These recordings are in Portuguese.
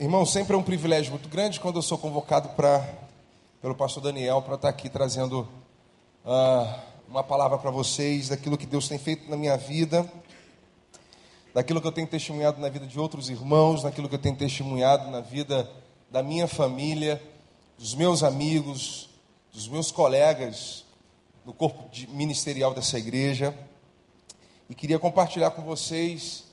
Irmão, sempre é um privilégio muito grande quando eu sou convocado pra, pelo pastor Daniel para estar aqui trazendo uh, uma palavra para vocês daquilo que Deus tem feito na minha vida, daquilo que eu tenho testemunhado na vida de outros irmãos, daquilo que eu tenho testemunhado na vida da minha família, dos meus amigos, dos meus colegas no corpo ministerial dessa igreja. E queria compartilhar com vocês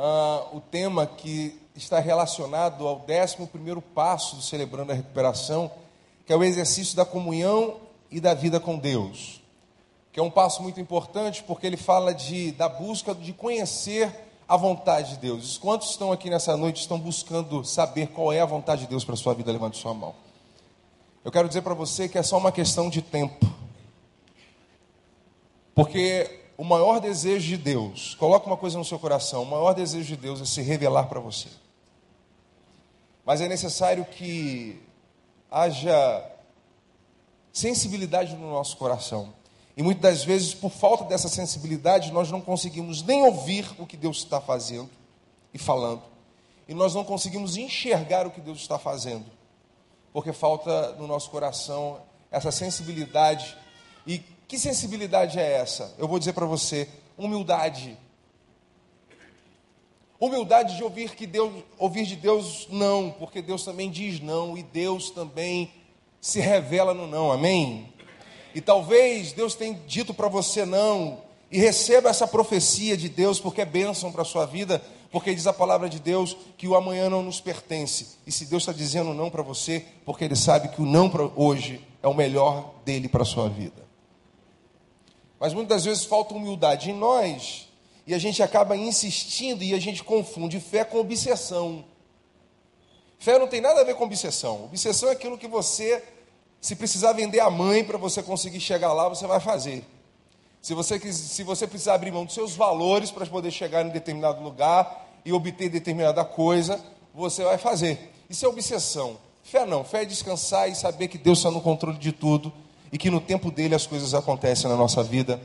uh, o tema que está relacionado ao 11 passo do Celebrando a Recuperação, que é o exercício da comunhão e da vida com Deus. Que é um passo muito importante porque ele fala de, da busca de conhecer a vontade de Deus. Quantos estão aqui nessa noite estão buscando saber qual é a vontade de Deus para a sua vida? Levante sua mão. Eu quero dizer para você que é só uma questão de tempo. Porque o maior desejo de Deus, coloca uma coisa no seu coração, o maior desejo de Deus é se revelar para você. Mas é necessário que haja sensibilidade no nosso coração. E muitas das vezes, por falta dessa sensibilidade, nós não conseguimos nem ouvir o que Deus está fazendo e falando. E nós não conseguimos enxergar o que Deus está fazendo. Porque falta no nosso coração essa sensibilidade. E que sensibilidade é essa? Eu vou dizer para você: humildade. Humildade de ouvir que Deus, ouvir de Deus não, porque Deus também diz não e Deus também se revela no não. Amém? E talvez Deus tenha dito para você não e receba essa profecia de Deus porque é bênção para a sua vida, porque diz a palavra de Deus que o amanhã não nos pertence. E se Deus está dizendo não para você, porque Ele sabe que o não para hoje é o melhor dele para a sua vida. Mas muitas vezes falta humildade em nós e a gente acaba insistindo e a gente confunde fé com obsessão. Fé não tem nada a ver com obsessão. Obsessão é aquilo que você, se precisar vender a mãe para você conseguir chegar lá, você vai fazer. Se você, se você precisar abrir mão dos seus valores para poder chegar em determinado lugar e obter determinada coisa, você vai fazer. Isso é obsessão. Fé não. Fé é descansar e saber que Deus está no controle de tudo e que no tempo dele as coisas acontecem na nossa vida.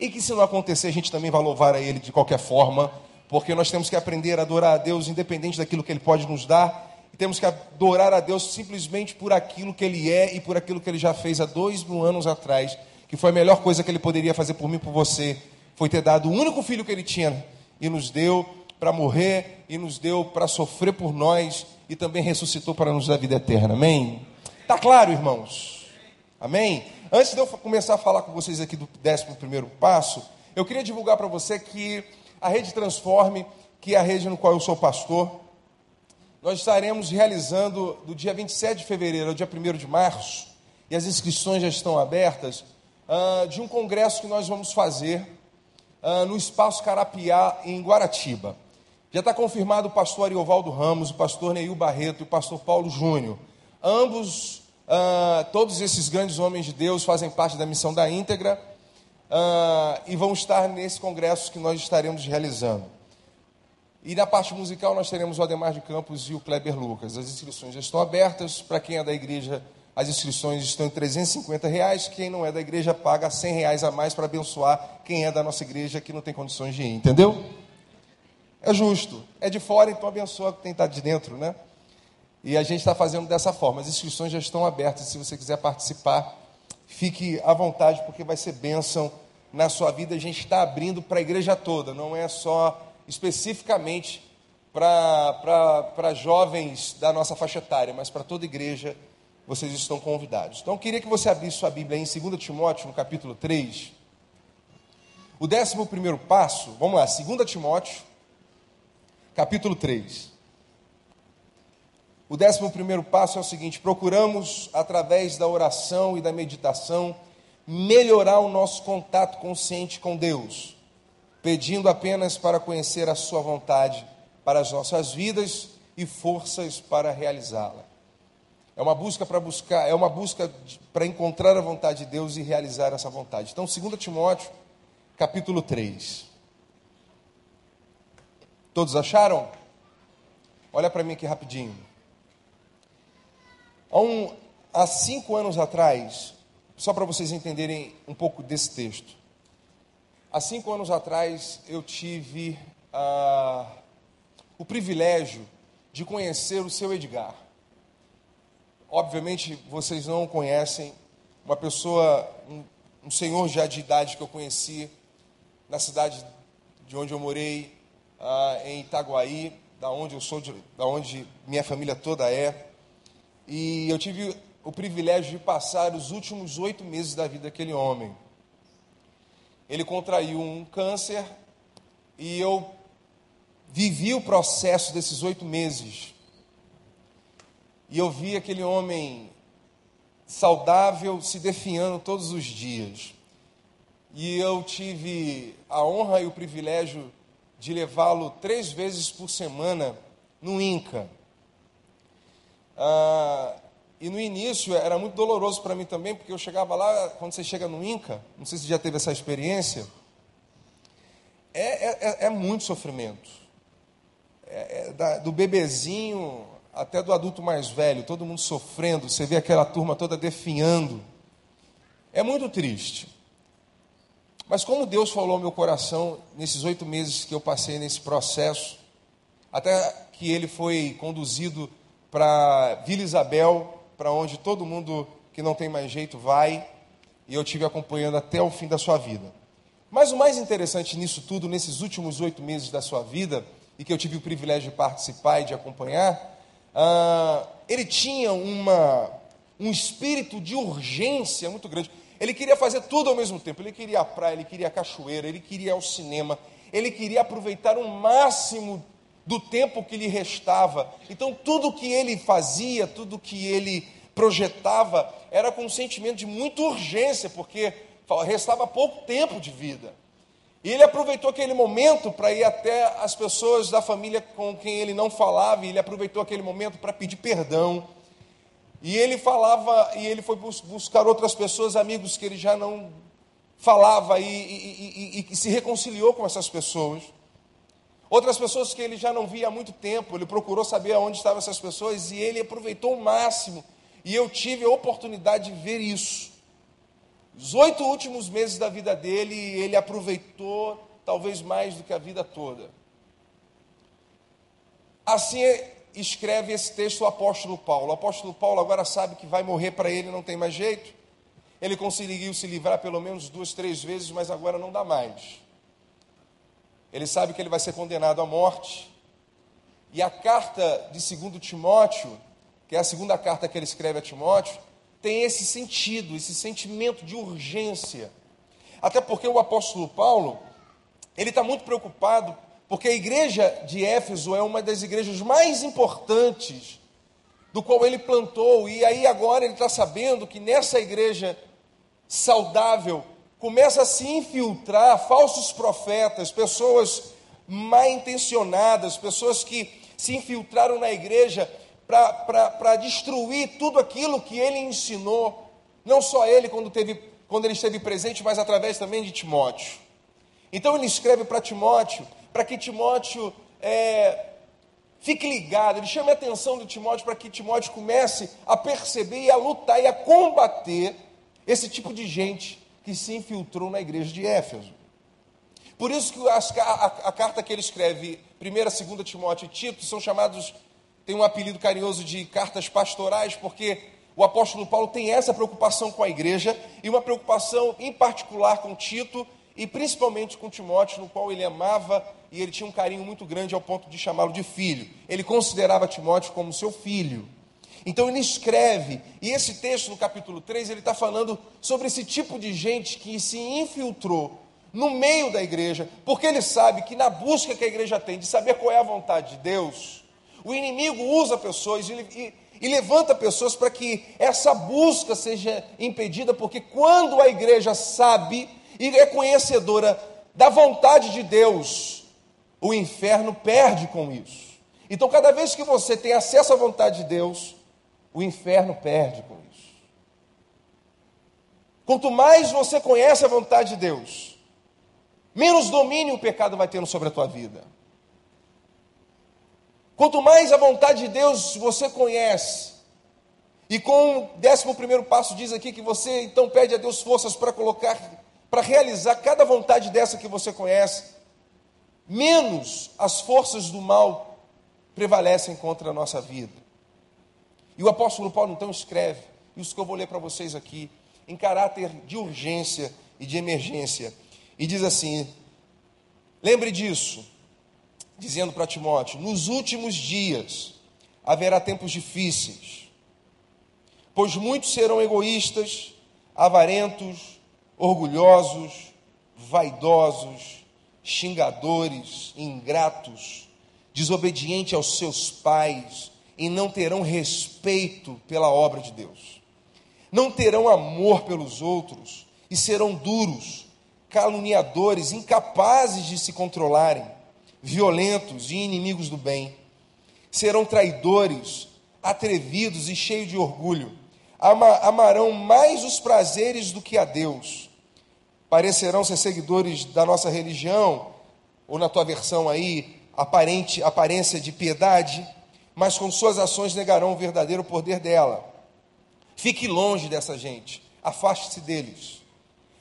E que se não acontecer, a gente também vai louvar a ele de qualquer forma, porque nós temos que aprender a adorar a Deus independente daquilo que ele pode nos dar. E temos que adorar a Deus simplesmente por aquilo que ele é e por aquilo que ele já fez há dois mil anos atrás, que foi a melhor coisa que ele poderia fazer por mim e por você. Foi ter dado o único filho que ele tinha e nos deu para morrer e nos deu para sofrer por nós e também ressuscitou para nos dar vida eterna. Amém? Tá claro, irmãos? Amém? Antes de eu começar a falar com vocês aqui do 11 passo, eu queria divulgar para você que a Rede Transforme, que é a rede no qual eu sou pastor, nós estaremos realizando do dia 27 de fevereiro ao dia 1 de março, e as inscrições já estão abertas, uh, de um congresso que nós vamos fazer uh, no Espaço Carapiá, em Guaratiba. Já está confirmado o pastor Ariovaldo Ramos, o pastor Neil Barreto e o pastor Paulo Júnior. Ambos Uh, todos esses grandes homens de Deus fazem parte da missão da íntegra uh, e vão estar nesse congresso que nós estaremos realizando. E na parte musical nós teremos o Ademar de Campos e o Kleber Lucas. As inscrições já estão abertas. Para quem é da igreja, as inscrições estão em 350 reais. Quem não é da igreja paga 100 reais a mais para abençoar quem é da nossa igreja que não tem condições de ir. Entendeu? É justo. É de fora, então abençoa quem está de dentro, né? E a gente está fazendo dessa forma. As inscrições já estão abertas. Se você quiser participar, fique à vontade, porque vai ser bênção na sua vida. A gente está abrindo para a igreja toda, não é só especificamente para jovens da nossa faixa etária, mas para toda igreja vocês estão convidados. Então, eu queria que você abrisse sua Bíblia em 2 Timóteo, no capítulo 3. O décimo primeiro passo, vamos lá, 2 Timóteo, capítulo 3. O décimo primeiro passo é o seguinte: procuramos, através da oração e da meditação, melhorar o nosso contato consciente com Deus, pedindo apenas para conhecer a Sua vontade para as nossas vidas e forças para realizá-la. É uma busca para buscar, é uma busca para encontrar a vontade de Deus e realizar essa vontade. Então, 2 Timóteo, capítulo 3. Todos acharam? Olha para mim aqui rapidinho. Há, um, há cinco anos atrás, só para vocês entenderem um pouco desse texto. Há cinco anos atrás eu tive ah, o privilégio de conhecer o seu Edgar. Obviamente vocês não o conhecem, uma pessoa, um, um senhor já de idade que eu conheci na cidade de onde eu morei, ah, em Itaguaí, da onde eu sou, de, da onde minha família toda é. E eu tive o privilégio de passar os últimos oito meses da vida daquele homem. Ele contraiu um câncer e eu vivi o processo desses oito meses. E eu vi aquele homem saudável se definhando todos os dias. E eu tive a honra e o privilégio de levá-lo três vezes por semana no INCA. Ah, e no início era muito doloroso para mim também, porque eu chegava lá, quando você chega no INCA, não sei se já teve essa experiência, é, é, é, é muito sofrimento. É, é da, do bebezinho até do adulto mais velho, todo mundo sofrendo, você vê aquela turma toda definhando. É muito triste. Mas como Deus falou ao meu coração nesses oito meses que eu passei nesse processo, até que ele foi conduzido para Vila Isabel, para onde todo mundo que não tem mais jeito vai, e eu tive acompanhando até o fim da sua vida. Mas o mais interessante nisso tudo, nesses últimos oito meses da sua vida, e que eu tive o privilégio de participar e de acompanhar, ah, ele tinha uma, um espírito de urgência muito grande. Ele queria fazer tudo ao mesmo tempo. Ele queria a praia, ele queria a cachoeira, ele queria ir ao cinema, ele queria aproveitar o máximo do tempo que lhe restava. Então, tudo que ele fazia, tudo que ele projetava, era com um sentimento de muita urgência, porque restava pouco tempo de vida. E ele aproveitou aquele momento para ir até as pessoas da família com quem ele não falava, e ele aproveitou aquele momento para pedir perdão. E ele falava, e ele foi buscar outras pessoas, amigos que ele já não falava, e, e, e, e se reconciliou com essas pessoas. Outras pessoas que ele já não via há muito tempo, ele procurou saber aonde estavam essas pessoas, e ele aproveitou o máximo. E eu tive a oportunidade de ver isso. Os oito últimos meses da vida dele, ele aproveitou talvez mais do que a vida toda. Assim escreve esse texto o apóstolo Paulo. O apóstolo Paulo agora sabe que vai morrer para ele, não tem mais jeito. Ele conseguiu se livrar pelo menos duas, três vezes, mas agora não dá mais. Ele sabe que ele vai ser condenado à morte. E a carta de 2 Timóteo, que é a segunda carta que ele escreve a Timóteo, tem esse sentido, esse sentimento de urgência. Até porque o apóstolo Paulo, ele está muito preocupado, porque a igreja de Éfeso é uma das igrejas mais importantes do qual ele plantou, e aí agora ele está sabendo que nessa igreja saudável começa a se infiltrar falsos profetas, pessoas mal intencionadas, pessoas que se infiltraram na igreja para destruir tudo aquilo que ele ensinou, não só ele quando, teve, quando ele esteve presente, mas através também de Timóteo. Então ele escreve para Timóteo, para que Timóteo é, fique ligado, ele chame a atenção de Timóteo para que Timóteo comece a perceber e a lutar e a combater esse tipo de gente que se infiltrou na igreja de Éfeso. Por isso que as, a, a, carta que ele escreve, 1 e 2 Timóteo e Tito, são chamados tem um apelido carinhoso de cartas pastorais, porque o apóstolo Paulo tem essa preocupação com a igreja e uma preocupação em particular com Tito e principalmente com Timóteo, no qual ele amava e ele tinha um carinho muito grande ao ponto de chamá-lo de filho. Ele considerava Timóteo como seu filho. Então ele escreve, e esse texto no capítulo 3, ele está falando sobre esse tipo de gente que se infiltrou no meio da igreja, porque ele sabe que na busca que a igreja tem de saber qual é a vontade de Deus, o inimigo usa pessoas e, e, e levanta pessoas para que essa busca seja impedida, porque quando a igreja sabe e é conhecedora da vontade de Deus, o inferno perde com isso. Então, cada vez que você tem acesso à vontade de Deus, o inferno perde com isso. Quanto mais você conhece a vontade de Deus, menos domínio o pecado vai tendo sobre a tua vida. Quanto mais a vontade de Deus você conhece, e com o décimo primeiro passo diz aqui que você então pede a Deus forças para colocar, para realizar cada vontade dessa que você conhece, menos as forças do mal prevalecem contra a nossa vida. E o apóstolo Paulo então escreve, isso que eu vou ler para vocês aqui, em caráter de urgência e de emergência. E diz assim: lembre disso, dizendo para Timóteo: nos últimos dias haverá tempos difíceis, pois muitos serão egoístas, avarentos, orgulhosos, vaidosos, xingadores, ingratos, desobedientes aos seus pais, e não terão respeito pela obra de Deus. Não terão amor pelos outros e serão duros, caluniadores, incapazes de se controlarem, violentos e inimigos do bem. Serão traidores, atrevidos e cheios de orgulho. amarão mais os prazeres do que a Deus. Parecerão ser seguidores da nossa religião, ou na tua versão aí, aparente aparência de piedade, mas com suas ações negarão o verdadeiro poder dela. Fique longe dessa gente, afaste-se deles.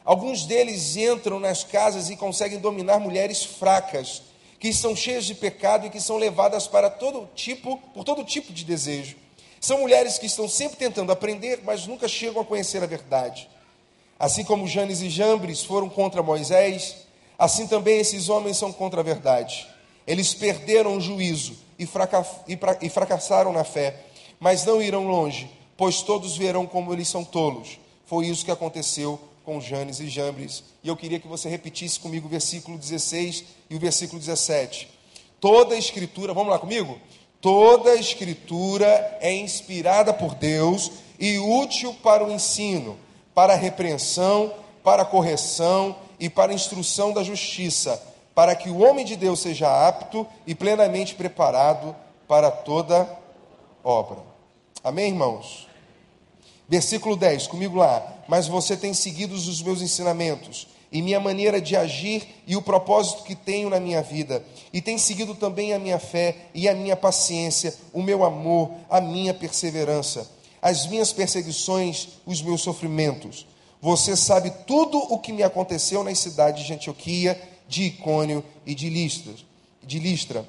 Alguns deles entram nas casas e conseguem dominar mulheres fracas, que estão cheias de pecado e que são levadas para todo tipo, por todo tipo de desejo. São mulheres que estão sempre tentando aprender, mas nunca chegam a conhecer a verdade. Assim como Janes e Jambres foram contra Moisés, assim também esses homens são contra a verdade. Eles perderam o juízo e, e fracassaram na fé, mas não irão longe, pois todos verão como eles são tolos. Foi isso que aconteceu com Janes e Jambres. E eu queria que você repetisse comigo o versículo 16 e o versículo 17. Toda a escritura, vamos lá comigo? Toda a escritura é inspirada por Deus e útil para o ensino, para a repreensão, para a correção e para a instrução da justiça, para que o homem de Deus seja apto e plenamente preparado para toda obra. Amém, irmãos? Versículo 10, comigo lá. Mas você tem seguido os meus ensinamentos e minha maneira de agir e o propósito que tenho na minha vida, e tem seguido também a minha fé e a minha paciência, o meu amor, a minha perseverança, as minhas perseguições, os meus sofrimentos. Você sabe tudo o que me aconteceu nas cidades de Antioquia, de Icônio e de Listra, de Listra,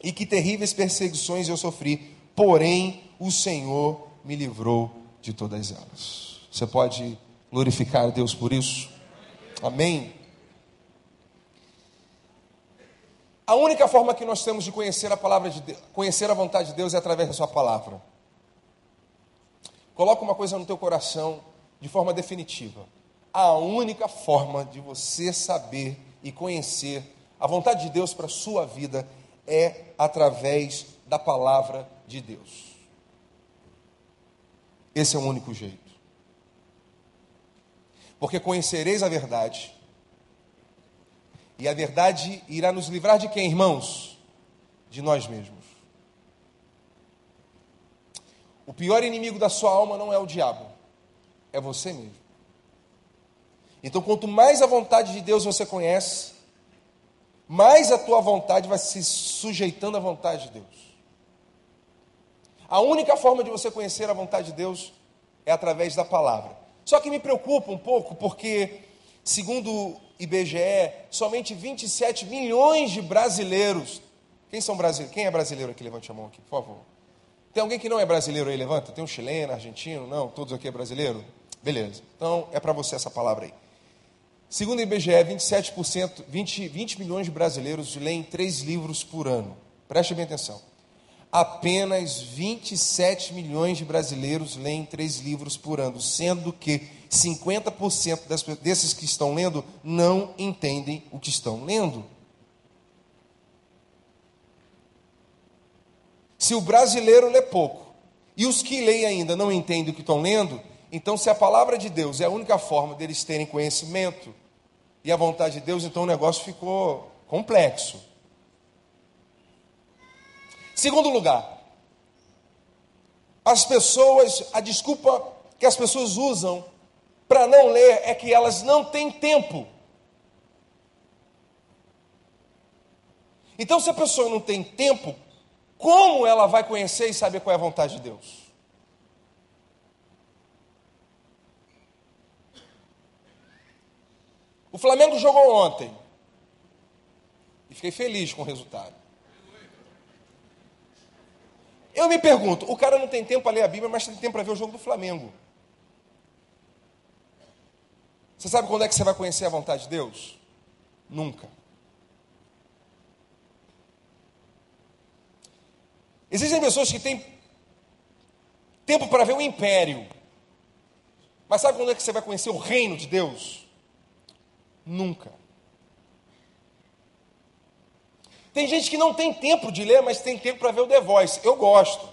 e que terríveis perseguições eu sofri, porém o Senhor me livrou de todas elas. Você pode glorificar a Deus por isso? Amém? A única forma que nós temos de conhecer a palavra de Deus, conhecer a vontade de Deus é através da sua palavra. Coloca uma coisa no teu coração de forma definitiva. A única forma de você saber e conhecer a vontade de Deus para a sua vida é através da palavra de Deus. Esse é o único jeito. Porque conhecereis a verdade, e a verdade irá nos livrar de quem, irmãos? De nós mesmos. O pior inimigo da sua alma não é o diabo, é você mesmo. Então, quanto mais a vontade de Deus você conhece, mais a tua vontade vai se sujeitando à vontade de Deus. A única forma de você conhecer a vontade de Deus é através da palavra. Só que me preocupa um pouco porque, segundo o IBGE, somente 27 milhões de brasileiros. Quem são brasileiros? Quem é brasileiro aqui? Levante a mão aqui, por favor. Tem alguém que não é brasileiro aí? Levanta. Tem um chileno, argentino? Não? Todos aqui é brasileiro? Beleza. Então é para você essa palavra aí. Segundo o IBGE, 27%, 20, 20 milhões de brasileiros leem três livros por ano. Preste bem atenção apenas 27 milhões de brasileiros leem três livros por ano, sendo que 50% das, desses que estão lendo não entendem o que estão lendo. Se o brasileiro lê pouco e os que leem ainda não entendem o que estão lendo, então se a palavra de Deus é a única forma deles terem conhecimento e a vontade de Deus, então o negócio ficou complexo. Segundo lugar, as pessoas, a desculpa que as pessoas usam para não ler é que elas não têm tempo. Então, se a pessoa não tem tempo, como ela vai conhecer e saber qual é a vontade de Deus? O Flamengo jogou ontem. E fiquei feliz com o resultado. Eu me pergunto, o cara não tem tempo para ler a Bíblia, mas tem tempo para ver o jogo do Flamengo. Você sabe quando é que você vai conhecer a vontade de Deus? Nunca. Existem pessoas que têm tempo para ver o império. Mas sabe quando é que você vai conhecer o reino de Deus? Nunca. Tem gente que não tem tempo de ler, mas tem tempo para ver o The Voice. Eu gosto.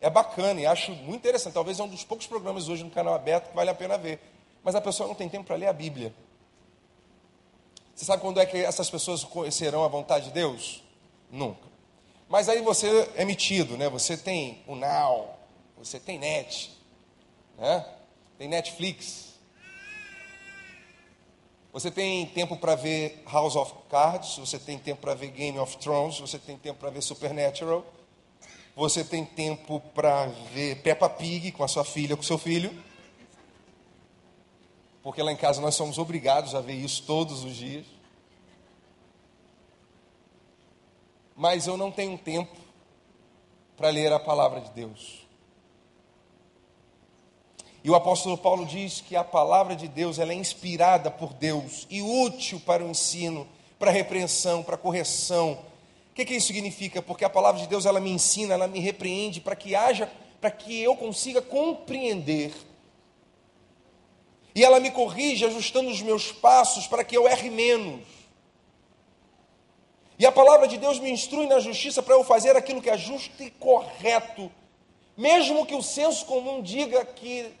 É bacana e acho muito interessante. Talvez é um dos poucos programas hoje no canal aberto que vale a pena ver. Mas a pessoa não tem tempo para ler a Bíblia. Você sabe quando é que essas pessoas conhecerão a vontade de Deus? Nunca. Mas aí você é metido, né? Você tem o Now, você tem net, né? Tem Netflix. Você tem tempo para ver House of Cards, você tem tempo para ver Game of Thrones, você tem tempo para ver Supernatural, você tem tempo para ver Peppa Pig com a sua filha, com o seu filho. Porque lá em casa nós somos obrigados a ver isso todos os dias. mas eu não tenho tempo para ler a palavra de Deus. E o apóstolo Paulo diz que a palavra de Deus ela é inspirada por Deus e útil para o ensino, para a repreensão, para a correção. O que, que isso significa? Porque a palavra de Deus ela me ensina, ela me repreende para que haja, para que eu consiga compreender. E ela me corrige ajustando os meus passos para que eu erre menos. E a palavra de Deus me instrui na justiça para eu fazer aquilo que é justo e correto. Mesmo que o senso comum diga que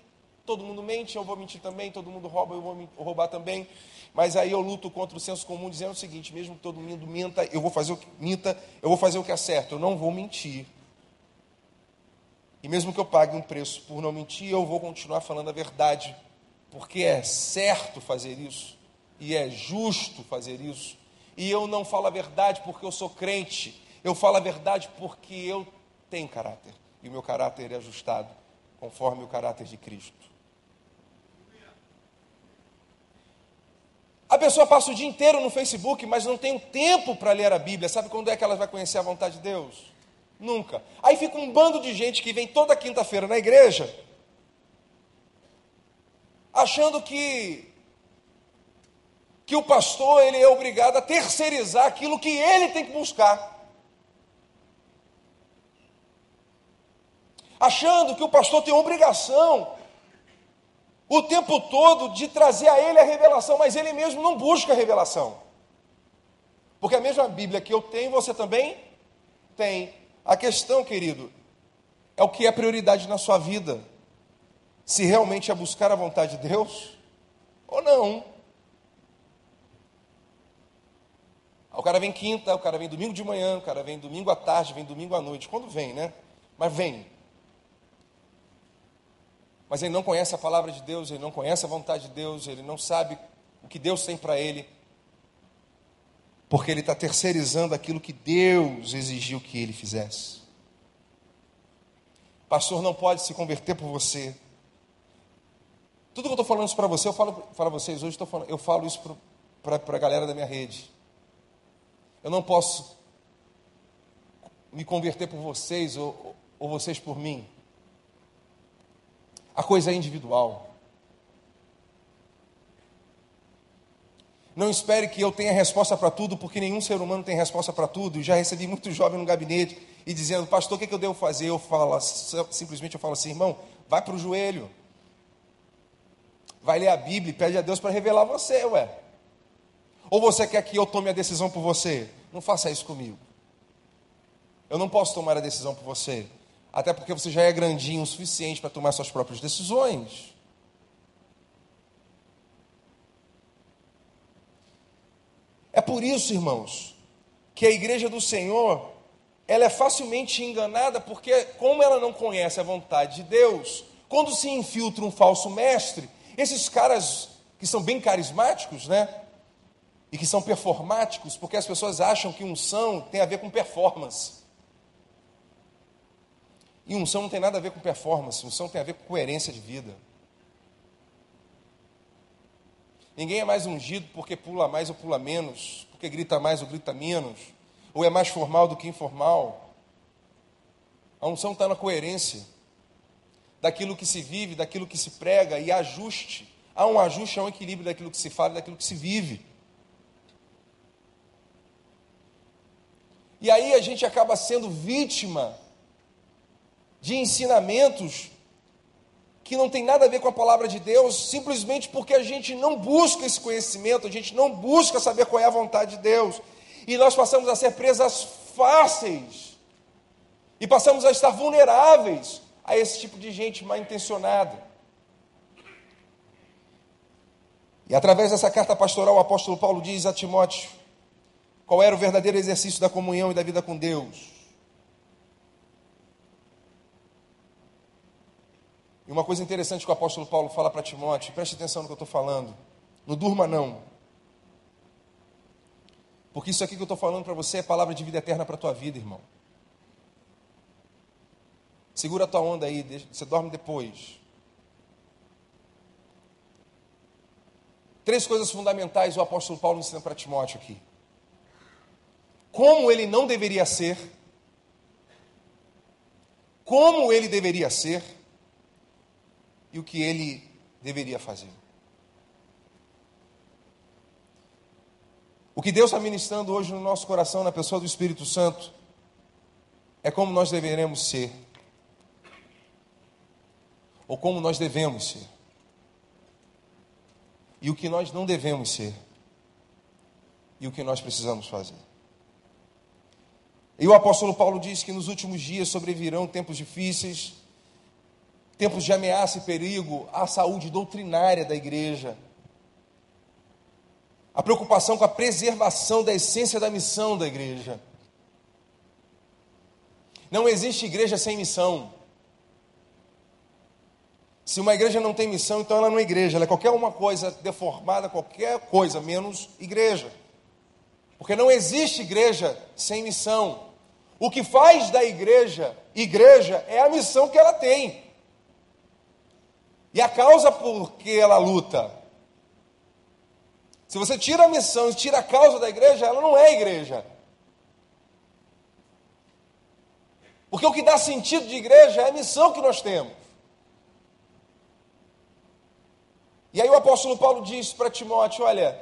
todo mundo mente, eu vou mentir também, todo mundo rouba, eu vou roubar também. Mas aí eu luto contra o senso comum dizendo o seguinte: mesmo que todo mundo minta, eu vou fazer o que minta, eu vou fazer o que é certo, eu não vou mentir. E mesmo que eu pague um preço por não mentir, eu vou continuar falando a verdade, porque é certo fazer isso e é justo fazer isso. E eu não falo a verdade porque eu sou crente, eu falo a verdade porque eu tenho caráter. E o meu caráter é ajustado conforme o caráter de Cristo. A pessoa passa o dia inteiro no Facebook, mas não tem tempo para ler a Bíblia. Sabe quando é que ela vai conhecer a vontade de Deus? Nunca. Aí fica um bando de gente que vem toda quinta-feira na igreja, achando que que o pastor ele é obrigado a terceirizar aquilo que ele tem que buscar. Achando que o pastor tem obrigação o tempo todo de trazer a ele a revelação, mas ele mesmo não busca a revelação. Porque a mesma Bíblia que eu tenho, você também tem. A questão, querido, é o que é prioridade na sua vida. Se realmente é buscar a vontade de Deus ou não. O cara vem quinta, o cara vem domingo de manhã, o cara vem domingo à tarde, vem domingo à noite. Quando vem, né? Mas vem. Mas ele não conhece a palavra de Deus, ele não conhece a vontade de Deus, ele não sabe o que Deus tem para ele. Porque ele está terceirizando aquilo que Deus exigiu que ele fizesse. Pastor não pode se converter por você. Tudo que eu estou falando isso para você, eu falo para vocês hoje, falando, eu falo isso para a galera da minha rede. Eu não posso me converter por vocês ou, ou vocês por mim. A coisa é individual. Não espere que eu tenha resposta para tudo, porque nenhum ser humano tem resposta para tudo. Já recebi muito jovem no gabinete e dizendo, pastor, o que, é que eu devo fazer? Eu falo, simplesmente eu falo assim, irmão, vai para o joelho. Vai ler a Bíblia e pede a Deus para revelar você, ué. Ou você quer que eu tome a decisão por você? Não faça isso comigo. Eu não posso tomar a decisão por você. Até porque você já é grandinho o suficiente para tomar suas próprias decisões. É por isso, irmãos, que a igreja do Senhor, ela é facilmente enganada, porque como ela não conhece a vontade de Deus, quando se infiltra um falso mestre, esses caras que são bem carismáticos, né? e que são performáticos, porque as pessoas acham que unção tem a ver com performance. E unção não tem nada a ver com performance, unção tem a ver com coerência de vida. Ninguém é mais ungido porque pula mais ou pula menos, porque grita mais ou grita menos, ou é mais formal do que informal. A unção está na coerência daquilo que se vive, daquilo que se prega e ajuste. Há um ajuste, há um equilíbrio daquilo que se fala e daquilo que se vive. E aí a gente acaba sendo vítima de ensinamentos que não tem nada a ver com a palavra de Deus, simplesmente porque a gente não busca esse conhecimento, a gente não busca saber qual é a vontade de Deus. E nós passamos a ser presas fáceis. E passamos a estar vulneráveis a esse tipo de gente mal intencionada. E através dessa carta pastoral, o apóstolo Paulo diz a Timóteo qual era o verdadeiro exercício da comunhão e da vida com Deus. E uma coisa interessante que o apóstolo Paulo fala para Timóteo, preste atenção no que eu estou falando. Não durma, não. Porque isso aqui que eu estou falando para você é palavra de vida eterna para a tua vida, irmão. Segura a tua onda aí, você dorme depois. Três coisas fundamentais o apóstolo Paulo ensina para Timóteo aqui. Como ele não deveria ser, como ele deveria ser e o que ele deveria fazer. O que Deus está ministrando hoje no nosso coração, na pessoa do Espírito Santo, é como nós deveremos ser, ou como nós devemos ser, e o que nós não devemos ser, e o que nós precisamos fazer. E o apóstolo Paulo diz que nos últimos dias sobrevirão tempos difíceis, tempos de ameaça e perigo à saúde doutrinária da igreja. A preocupação com a preservação da essência da missão da igreja. Não existe igreja sem missão. Se uma igreja não tem missão, então ela não é igreja, ela é qualquer uma coisa deformada, qualquer coisa, menos igreja. Porque não existe igreja sem missão. O que faz da igreja igreja é a missão que ela tem. E a causa por que ela luta? Se você tira a missão e tira a causa da igreja, ela não é igreja. Porque o que dá sentido de igreja é a missão que nós temos. E aí o apóstolo Paulo diz para Timóteo: olha,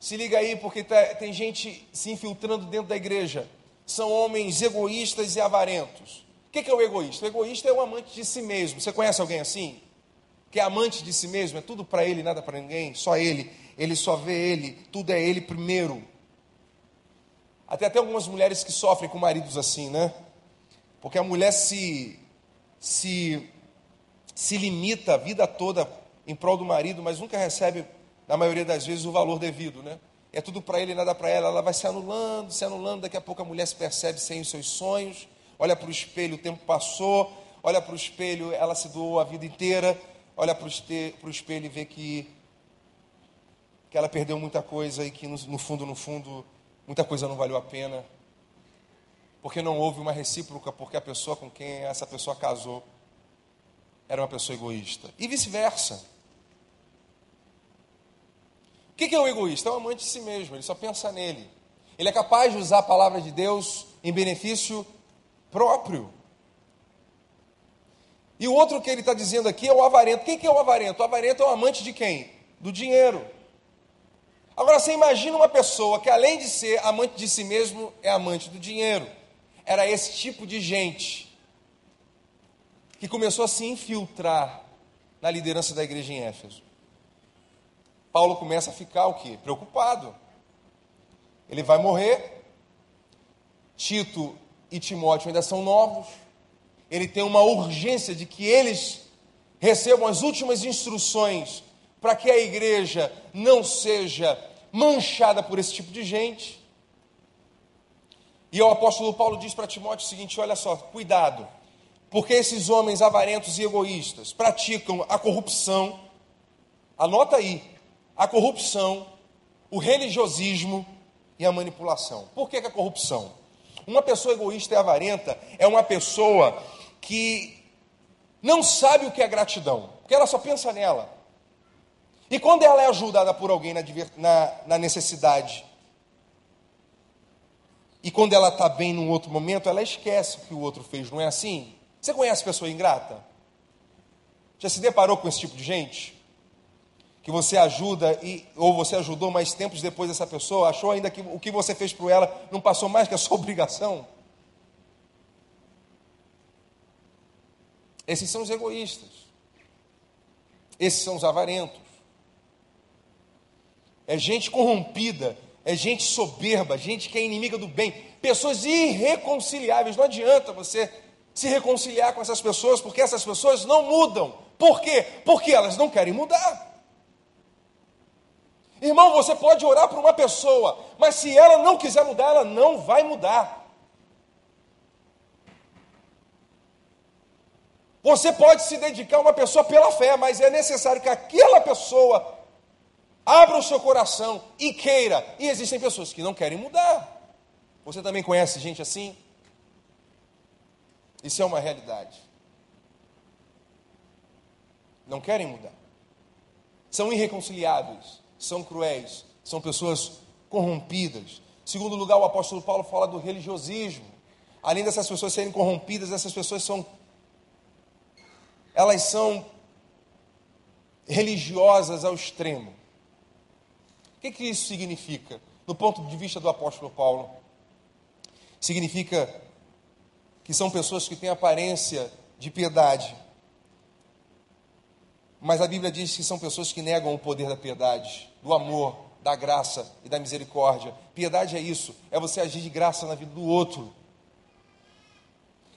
se liga aí, porque tá, tem gente se infiltrando dentro da igreja. São homens egoístas e avarentos que, que é o egoísta? O egoísta é o amante de si mesmo. Você conhece alguém assim? Que é amante de si mesmo, é tudo para ele, nada para ninguém, só ele. Ele só vê ele, tudo é ele primeiro. Até até algumas mulheres que sofrem com maridos assim, né? Porque a mulher se se se limita a vida toda em prol do marido, mas nunca recebe, na maioria das vezes, o valor devido, né? É tudo para ele, nada para ela. Ela vai se anulando, se anulando. Daqui a pouco a mulher se percebe sem os seus sonhos olha para o espelho, o tempo passou, olha para o espelho, ela se doou a vida inteira, olha para o espelho e vê que, que ela perdeu muita coisa e que no, fundo, no fundo, muita coisa não valeu a pena. Porque não houve uma recíproca, porque a pessoa com quem essa pessoa casou era uma pessoa egoísta. E vice-versa. O que é o egoísta? É um amante de si mesmo, ele só pensa nele. Ele é capaz de usar a palavra de Deus em benefício próprio. E o outro que ele está dizendo aqui é o avarento. Quem que é o avarento? O avarento é o amante de quem? Do dinheiro. Agora você imagina uma pessoa que além de ser amante de si mesmo, é amante do dinheiro. Era esse tipo de gente que começou a se infiltrar na liderança da igreja em Éfeso. Paulo começa a ficar o quê? Preocupado. Ele vai morrer. Tito e Timóteo ainda são novos, ele tem uma urgência de que eles recebam as últimas instruções para que a igreja não seja manchada por esse tipo de gente. E o apóstolo Paulo diz para Timóteo o seguinte: olha só, cuidado, porque esses homens avarentos e egoístas praticam a corrupção, anota aí, a corrupção, o religiosismo e a manipulação. Por que, que a corrupção? Uma pessoa egoísta e avarenta é uma pessoa que não sabe o que é gratidão, porque ela só pensa nela. E quando ela é ajudada por alguém na, na, na necessidade, E quando ela está bem num outro momento, ela esquece o que o outro fez, não é assim? Você conhece pessoa ingrata? Já se deparou com esse tipo de gente? Que você ajuda, e, ou você ajudou, mas tempos depois essa pessoa achou ainda que o que você fez por ela não passou mais que a sua obrigação? Esses são os egoístas. Esses são os avarentos. É gente corrompida, é gente soberba, gente que é inimiga do bem, pessoas irreconciliáveis. Não adianta você se reconciliar com essas pessoas, porque essas pessoas não mudam. Por quê? Porque elas não querem mudar. Irmão, você pode orar por uma pessoa, mas se ela não quiser mudar, ela não vai mudar. Você pode se dedicar a uma pessoa pela fé, mas é necessário que aquela pessoa abra o seu coração e queira. E existem pessoas que não querem mudar. Você também conhece gente assim? Isso é uma realidade. Não querem mudar. São irreconciliáveis, são cruéis, são pessoas corrompidas. Segundo lugar, o apóstolo Paulo fala do religiosismo. Além dessas pessoas serem corrompidas, essas pessoas são elas são religiosas ao extremo. O que, que isso significa, do ponto de vista do apóstolo Paulo? Significa que são pessoas que têm aparência de piedade, mas a Bíblia diz que são pessoas que negam o poder da piedade, do amor, da graça e da misericórdia. Piedade é isso, é você agir de graça na vida do outro,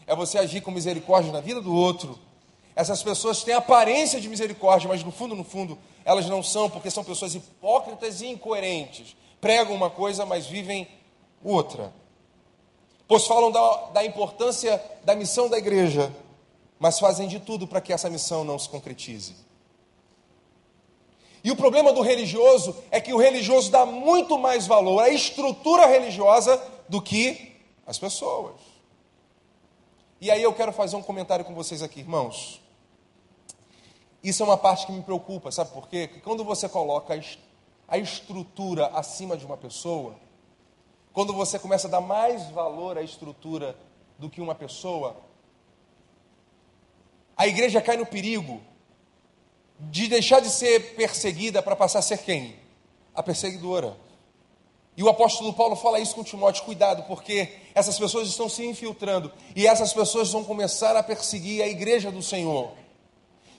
é você agir com misericórdia na vida do outro. Essas pessoas têm aparência de misericórdia, mas no fundo, no fundo, elas não são, porque são pessoas hipócritas e incoerentes. Pregam uma coisa, mas vivem outra. Pois falam da, da importância da missão da igreja, mas fazem de tudo para que essa missão não se concretize. E o problema do religioso é que o religioso dá muito mais valor à estrutura religiosa do que às pessoas. E aí eu quero fazer um comentário com vocês aqui, irmãos. Isso é uma parte que me preocupa, sabe por quê? Porque quando você coloca a estrutura acima de uma pessoa, quando você começa a dar mais valor à estrutura do que uma pessoa, a igreja cai no perigo de deixar de ser perseguida para passar a ser quem? A perseguidora. E o apóstolo Paulo fala isso com Timóteo: cuidado, porque essas pessoas estão se infiltrando e essas pessoas vão começar a perseguir a igreja do Senhor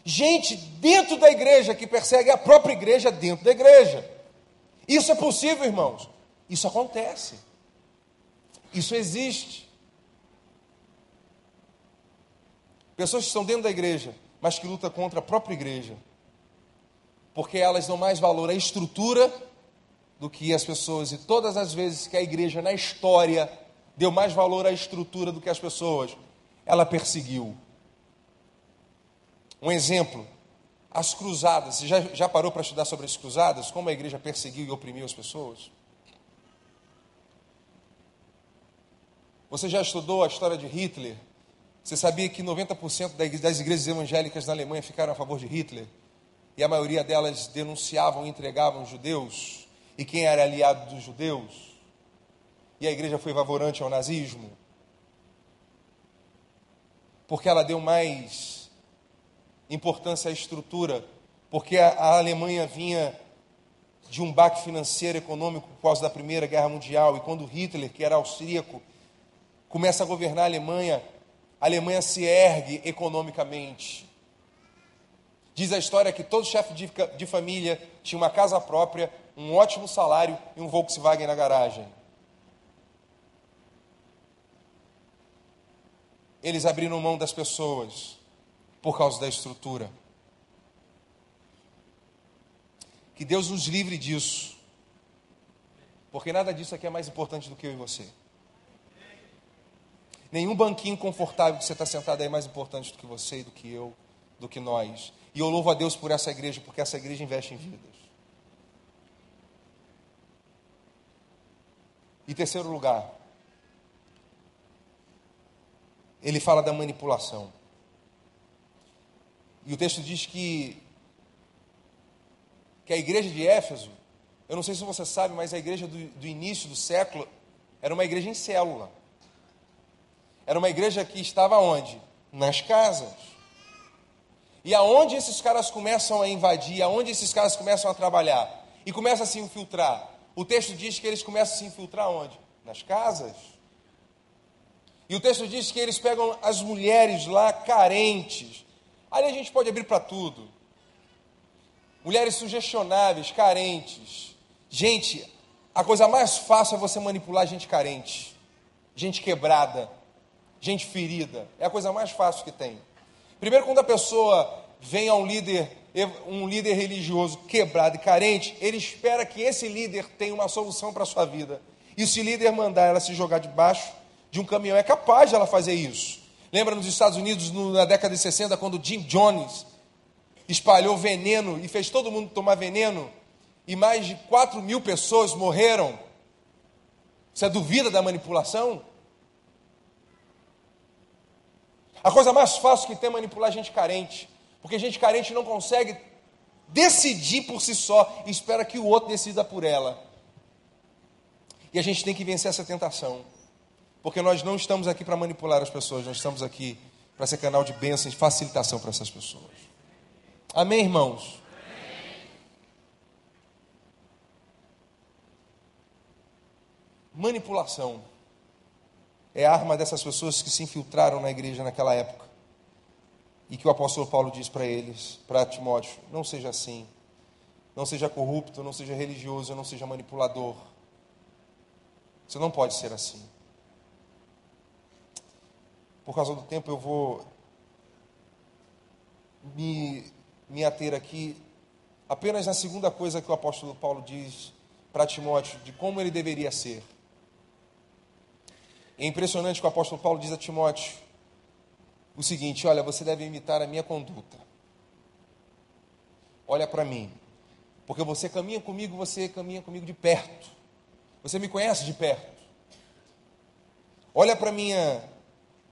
gente dentro da igreja que persegue a própria igreja dentro da igreja. Isso é possível, irmãos? Isso acontece. Isso existe. Pessoas que estão dentro da igreja, mas que lutam contra a própria igreja. Porque elas dão mais valor à estrutura do que as pessoas. E todas as vezes que a igreja na história deu mais valor à estrutura do que as pessoas, ela perseguiu um exemplo, as cruzadas. Você já, já parou para estudar sobre as cruzadas? Como a igreja perseguiu e oprimiu as pessoas? Você já estudou a história de Hitler? Você sabia que 90% das igrejas evangélicas na Alemanha ficaram a favor de Hitler? E a maioria delas denunciavam e entregavam judeus? E quem era aliado dos judeus? E a igreja foi favorante ao nazismo? Porque ela deu mais importância à estrutura, porque a, a Alemanha vinha de um baque financeiro econômico por causa da Primeira Guerra Mundial, e quando Hitler, que era austríaco, começa a governar a Alemanha, a Alemanha se ergue economicamente. Diz a história que todo chefe de, de família tinha uma casa própria, um ótimo salário e um Volkswagen na garagem. Eles abriram mão das pessoas por causa da estrutura. Que Deus nos livre disso. Porque nada disso aqui é mais importante do que eu e você. Nenhum banquinho confortável que você está sentado é mais importante do que você, do que eu, do que nós. E eu louvo a Deus por essa igreja, porque essa igreja investe em vidas. E terceiro lugar, ele fala da manipulação. E o texto diz que, que a igreja de Éfeso, eu não sei se você sabe, mas a igreja do, do início do século era uma igreja em célula. Era uma igreja que estava onde? Nas casas. E aonde esses caras começam a invadir, aonde esses caras começam a trabalhar e começam a se infiltrar? O texto diz que eles começam a se infiltrar onde? Nas casas. E o texto diz que eles pegam as mulheres lá carentes. Ali a gente pode abrir para tudo. Mulheres sugestionáveis, carentes. Gente, a coisa mais fácil é você manipular gente carente, gente quebrada, gente ferida. É a coisa mais fácil que tem. Primeiro, quando a pessoa vem a um líder, um líder religioso quebrado e carente, ele espera que esse líder tenha uma solução para a sua vida. E se o líder mandar ela se jogar debaixo de um caminhão, é capaz de ela fazer isso. Lembra nos Estados Unidos, na década de 60, quando Jim Jones espalhou veneno e fez todo mundo tomar veneno? e mais de 4 mil pessoas morreram. Você duvida da manipulação? A coisa mais fácil que tem é manipular gente carente, porque gente carente não consegue decidir por si só e espera que o outro decida por ela. E a gente tem que vencer essa tentação, porque nós não estamos aqui para manipular as pessoas, nós estamos aqui para ser canal de bênção e facilitação para essas pessoas. Amém, irmãos? manipulação é arma dessas pessoas que se infiltraram na igreja naquela época. E que o apóstolo Paulo diz para eles, para Timóteo: não seja assim. Não seja corrupto, não seja religioso, não seja manipulador. Você não pode ser assim. Por causa do tempo, eu vou me, me ater aqui apenas na segunda coisa que o apóstolo Paulo diz para Timóteo de como ele deveria ser. É impressionante que o apóstolo Paulo diz a Timóteo o seguinte: olha, você deve imitar a minha conduta. Olha para mim, porque você caminha comigo, você caminha comigo de perto. Você me conhece de perto. Olha para minha,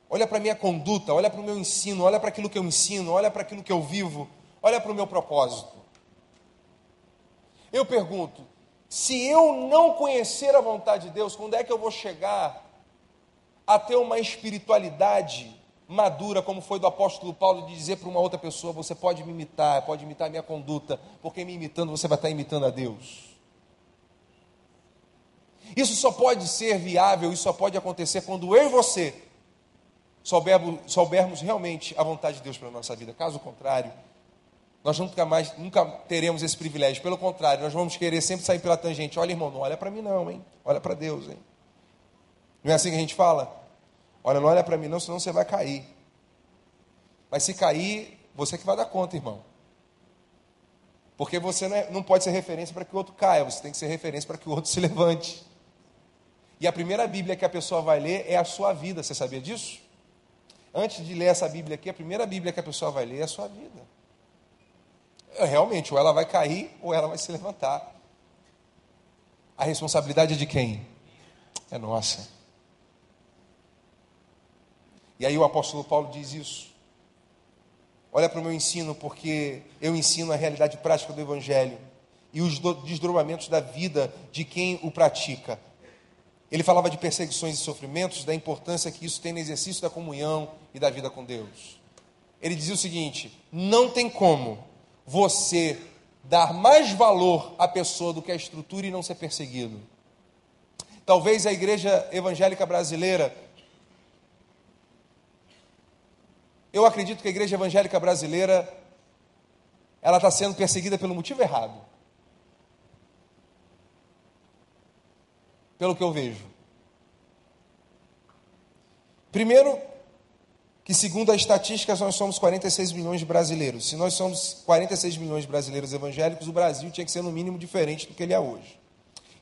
olha para minha conduta, olha para o meu ensino, olha para aquilo que eu ensino, olha para aquilo que eu vivo, olha para o meu propósito. Eu pergunto, se eu não conhecer a vontade de Deus, quando é que eu vou chegar a ter uma espiritualidade madura, como foi do apóstolo Paulo, de dizer para uma outra pessoa: você pode me imitar, pode imitar a minha conduta, porque me imitando você vai estar imitando a Deus. Isso só pode ser viável, isso só pode acontecer quando eu e você soubermos, soubermos realmente a vontade de Deus para a nossa vida. Caso contrário, nós nunca mais, nunca teremos esse privilégio. Pelo contrário, nós vamos querer sempre sair pela tangente. Olha, irmão, não olha para mim não, hein? Olha para Deus, hein? Não é assim que a gente fala? Olha, não olha para mim não, senão você vai cair. Mas se cair, você que vai dar conta, irmão. Porque você não, é, não pode ser referência para que o outro caia, você tem que ser referência para que o outro se levante. E a primeira Bíblia que a pessoa vai ler é a sua vida, você sabia disso? Antes de ler essa Bíblia aqui, a primeira Bíblia que a pessoa vai ler é a sua vida. É, realmente, ou ela vai cair ou ela vai se levantar. A responsabilidade é de quem? É nossa. E aí o apóstolo Paulo diz isso. Olha para o meu ensino, porque eu ensino a realidade prática do Evangelho e os desdobramentos da vida de quem o pratica. Ele falava de perseguições e sofrimentos, da importância que isso tem no exercício da comunhão e da vida com Deus. Ele dizia o seguinte: não tem como você dar mais valor à pessoa do que à estrutura e não ser perseguido. Talvez a igreja evangélica brasileira Eu acredito que a igreja evangélica brasileira ela está sendo perseguida pelo motivo errado. Pelo que eu vejo. Primeiro, que segundo as estatísticas nós somos 46 milhões de brasileiros. Se nós somos 46 milhões de brasileiros evangélicos, o Brasil tinha que ser no mínimo diferente do que ele é hoje.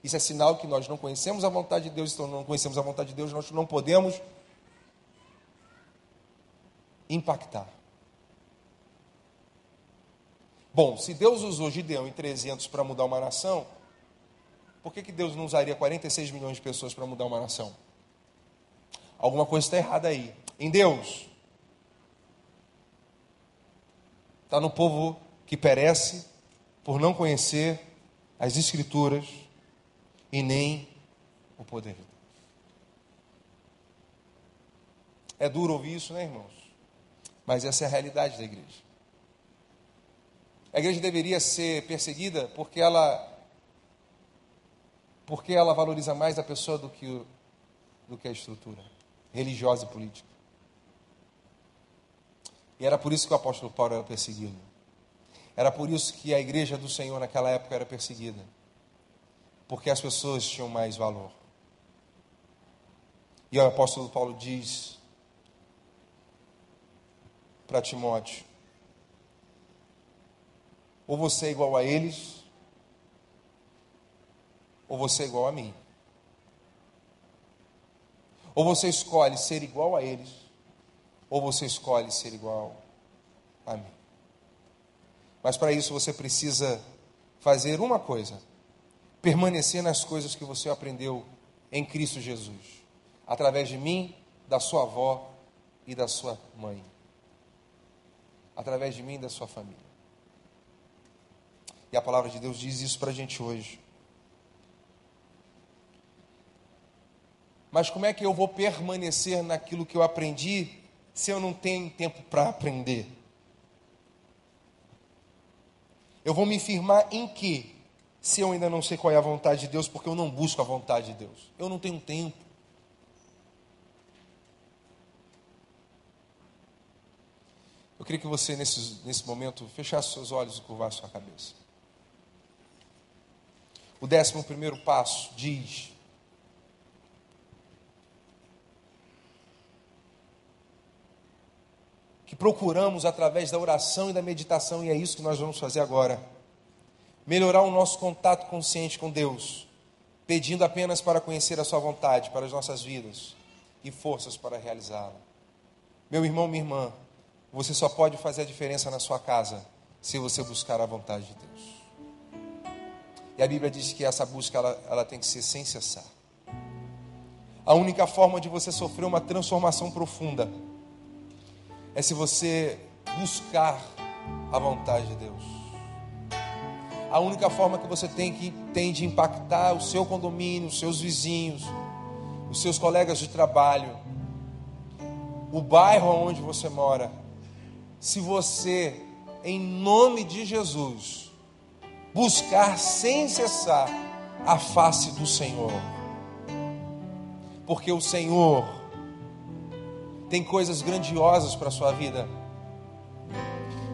Isso é sinal que nós não conhecemos a vontade de Deus, então não conhecemos a vontade de Deus, nós não podemos impactar. Bom, se Deus usou Gideão e 300 para mudar uma nação, por que, que Deus não usaria 46 milhões de pessoas para mudar uma nação? Alguma coisa está errada aí. Em Deus, está no povo que perece por não conhecer as Escrituras e nem o poder de Deus. É duro ouvir isso, né, irmãos? Mas essa é a realidade da igreja. A igreja deveria ser perseguida porque ela porque ela valoriza mais a pessoa do que, do que a estrutura religiosa e política. E era por isso que o apóstolo Paulo era perseguido. Era por isso que a igreja do Senhor naquela época era perseguida. Porque as pessoas tinham mais valor. E o apóstolo Paulo diz para Timóteo: ou você é igual a eles, ou você é igual a mim. Ou você escolhe ser igual a eles, ou você escolhe ser igual a mim. Mas para isso você precisa fazer uma coisa: permanecer nas coisas que você aprendeu em Cristo Jesus, através de mim, da sua avó e da sua mãe, através de mim e da sua família. E a palavra de Deus diz isso para a gente hoje. Mas como é que eu vou permanecer naquilo que eu aprendi se eu não tenho tempo para aprender? Eu vou me firmar em quê? Se eu ainda não sei qual é a vontade de Deus, porque eu não busco a vontade de Deus. Eu não tenho tempo. Eu queria que você, nesse, nesse momento, fechasse seus olhos e curvasse sua cabeça. O décimo primeiro passo diz: que procuramos através da oração e da meditação, e é isso que nós vamos fazer agora. Melhorar o nosso contato consciente com Deus, pedindo apenas para conhecer a Sua vontade para as nossas vidas e forças para realizá-la. Meu irmão, minha irmã, você só pode fazer a diferença na sua casa se você buscar a vontade de Deus. E a Bíblia diz que essa busca ela, ela tem que ser sem cessar. A única forma de você sofrer uma transformação profunda é se você buscar a vontade de Deus. A única forma que você tem que tem de impactar o seu condomínio, os seus vizinhos, os seus colegas de trabalho, o bairro onde você mora, se você, em nome de Jesus, buscar sem cessar a face do Senhor. Porque o Senhor tem coisas grandiosas para a sua vida.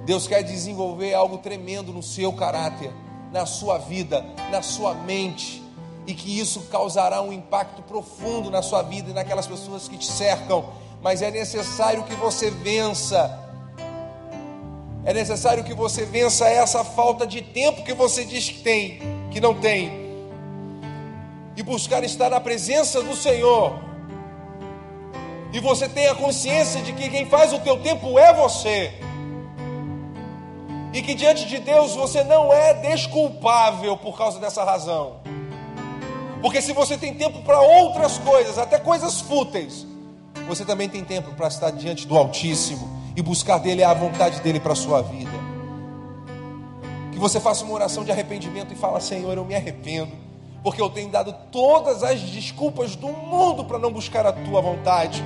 Deus quer desenvolver algo tremendo no seu caráter, na sua vida, na sua mente, e que isso causará um impacto profundo na sua vida e naquelas pessoas que te cercam. Mas é necessário que você vença. É necessário que você vença essa falta de tempo que você diz que tem, que não tem. E buscar estar na presença do Senhor e você tenha consciência de que quem faz o teu tempo é você. E que diante de Deus você não é desculpável por causa dessa razão. Porque se você tem tempo para outras coisas, até coisas fúteis, você também tem tempo para estar diante do Altíssimo e buscar dele a vontade dele para a sua vida. Que você faça uma oração de arrependimento e fala: Senhor, eu me arrependo, porque eu tenho dado todas as desculpas do mundo para não buscar a tua vontade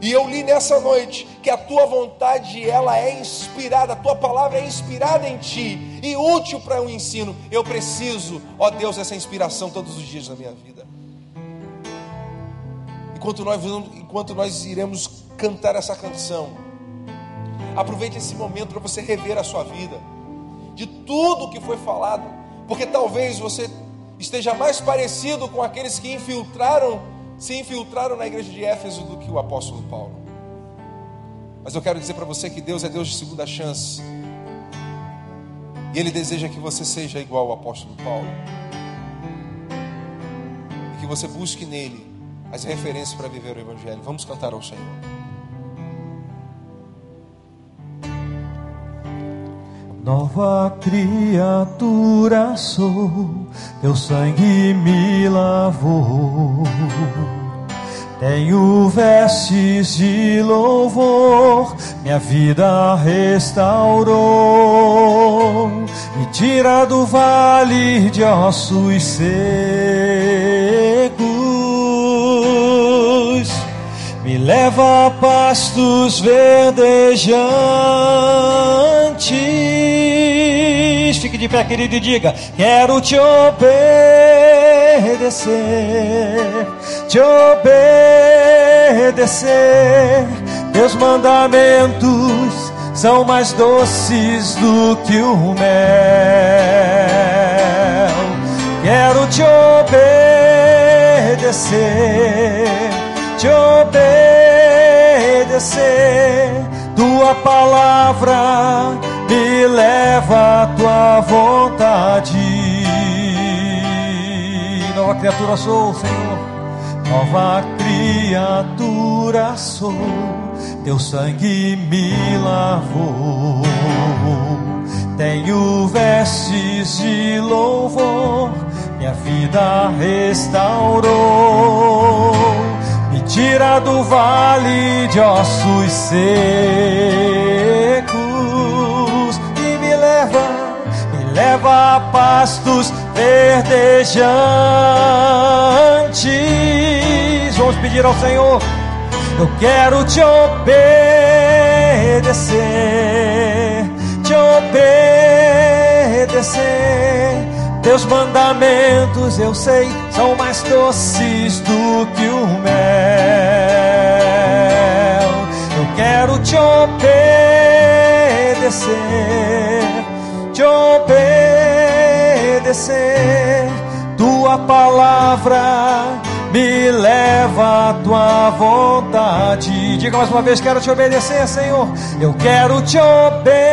e eu li nessa noite que a tua vontade ela é inspirada, a tua palavra é inspirada em ti e útil para o um ensino. Eu preciso, ó Deus, dessa inspiração todos os dias da minha vida. Enquanto nós, enquanto nós iremos cantar essa canção, aproveite esse momento para você rever a sua vida, de tudo que foi falado, porque talvez você esteja mais parecido com aqueles que infiltraram se infiltraram na igreja de Éfeso do que o apóstolo Paulo. Mas eu quero dizer para você que Deus é Deus de segunda chance. E Ele deseja que você seja igual ao apóstolo Paulo. E que você busque nele as referências para viver o Evangelho. Vamos cantar ao Senhor. Nova criatura sou, teu sangue me lavou. Tenho vestes de louvor, minha vida restaurou. Me tira do vale de ossos secos me leva a pastos verdejantes. De pé, querido, e diga: Quero te obedecer, te obedecer. Teus mandamentos são mais doces do que o mel. Quero te obedecer te obedecer. Tua palavra me leva à tua vontade. Nova criatura sou, Senhor. Nova criatura sou. Teu sangue me lavou. Tenho vestes de louvor. Minha vida restaurou tira do vale de ossos secos leva pastos verdejantes. Vamos pedir ao Senhor, eu quero te obedecer, te obedecer teus mandamentos eu sei são mais doces do que o mel. Eu quero te obedecer, te obedecer. Tua palavra me leva à tua vontade. Diga mais uma vez: quero te obedecer, Senhor. Eu quero te obedecer.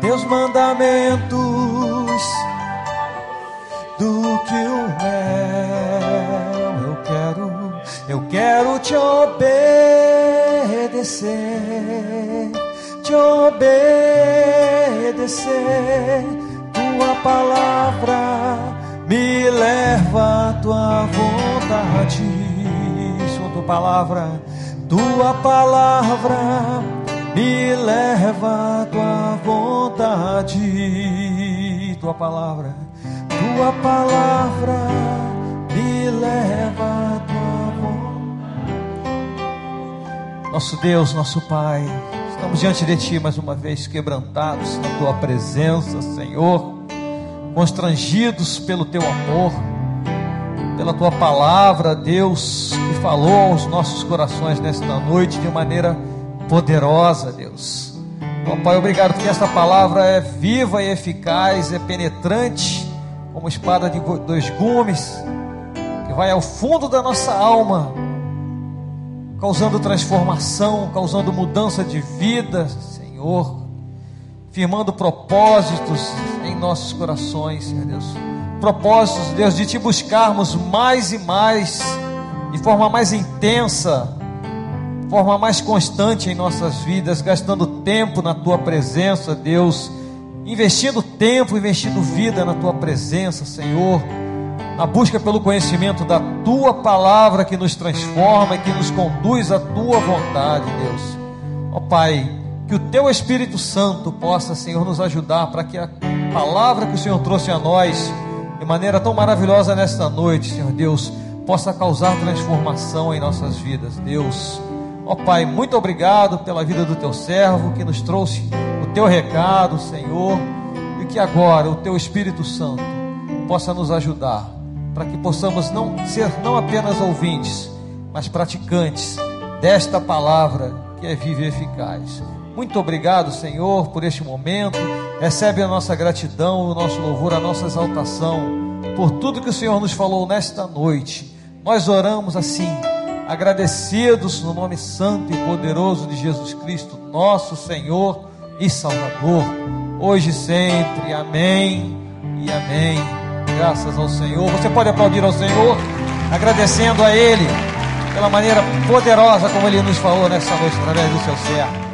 teus mandamentos do que o mel. Eu quero, te obedecer, te obedecer. Tua palavra me leva à tua vontade. Sua tua palavra, tua palavra me leva a tua vontade, tua palavra, tua palavra me leva a Nosso Deus, nosso Pai, estamos diante de Ti mais uma vez, quebrantados na Tua presença, Senhor, constrangidos pelo Teu amor, pela Tua palavra, Deus, que falou aos nossos corações nesta noite de maneira poderosa, Deus. Ó Pai, obrigado porque esta palavra é viva e eficaz, é penetrante, como espada de dois gumes, que vai ao fundo da nossa alma, causando transformação, causando mudança de vida, Senhor, firmando propósitos em nossos corações, Senhor Deus. Propósitos, Deus, de te buscarmos mais e mais, de forma mais intensa, forma mais constante em nossas vidas, gastando tempo na tua presença, Deus, investindo tempo, investindo vida na tua presença, Senhor, na busca pelo conhecimento da tua palavra que nos transforma e que nos conduz à tua vontade, Deus. Ó Pai, que o teu Espírito Santo possa, Senhor, nos ajudar para que a palavra que o Senhor trouxe a nós de maneira tão maravilhosa nesta noite, Senhor Deus, possa causar transformação em nossas vidas, Deus. Ó oh, Pai, muito obrigado pela vida do teu servo que nos trouxe o teu recado, Senhor, e que agora o teu Espírito Santo possa nos ajudar para que possamos não ser não apenas ouvintes, mas praticantes desta palavra que é viva e eficaz. Muito obrigado, Senhor, por este momento. Recebe a nossa gratidão, o nosso louvor, a nossa exaltação por tudo que o Senhor nos falou nesta noite. Nós oramos assim agradecidos no nome santo e poderoso de Jesus Cristo, nosso Senhor e Salvador, hoje e sempre. Amém e amém. Graças ao Senhor. Você pode aplaudir ao Senhor, agradecendo a Ele pela maneira poderosa como Ele nos falou nessa noite através do seu servo.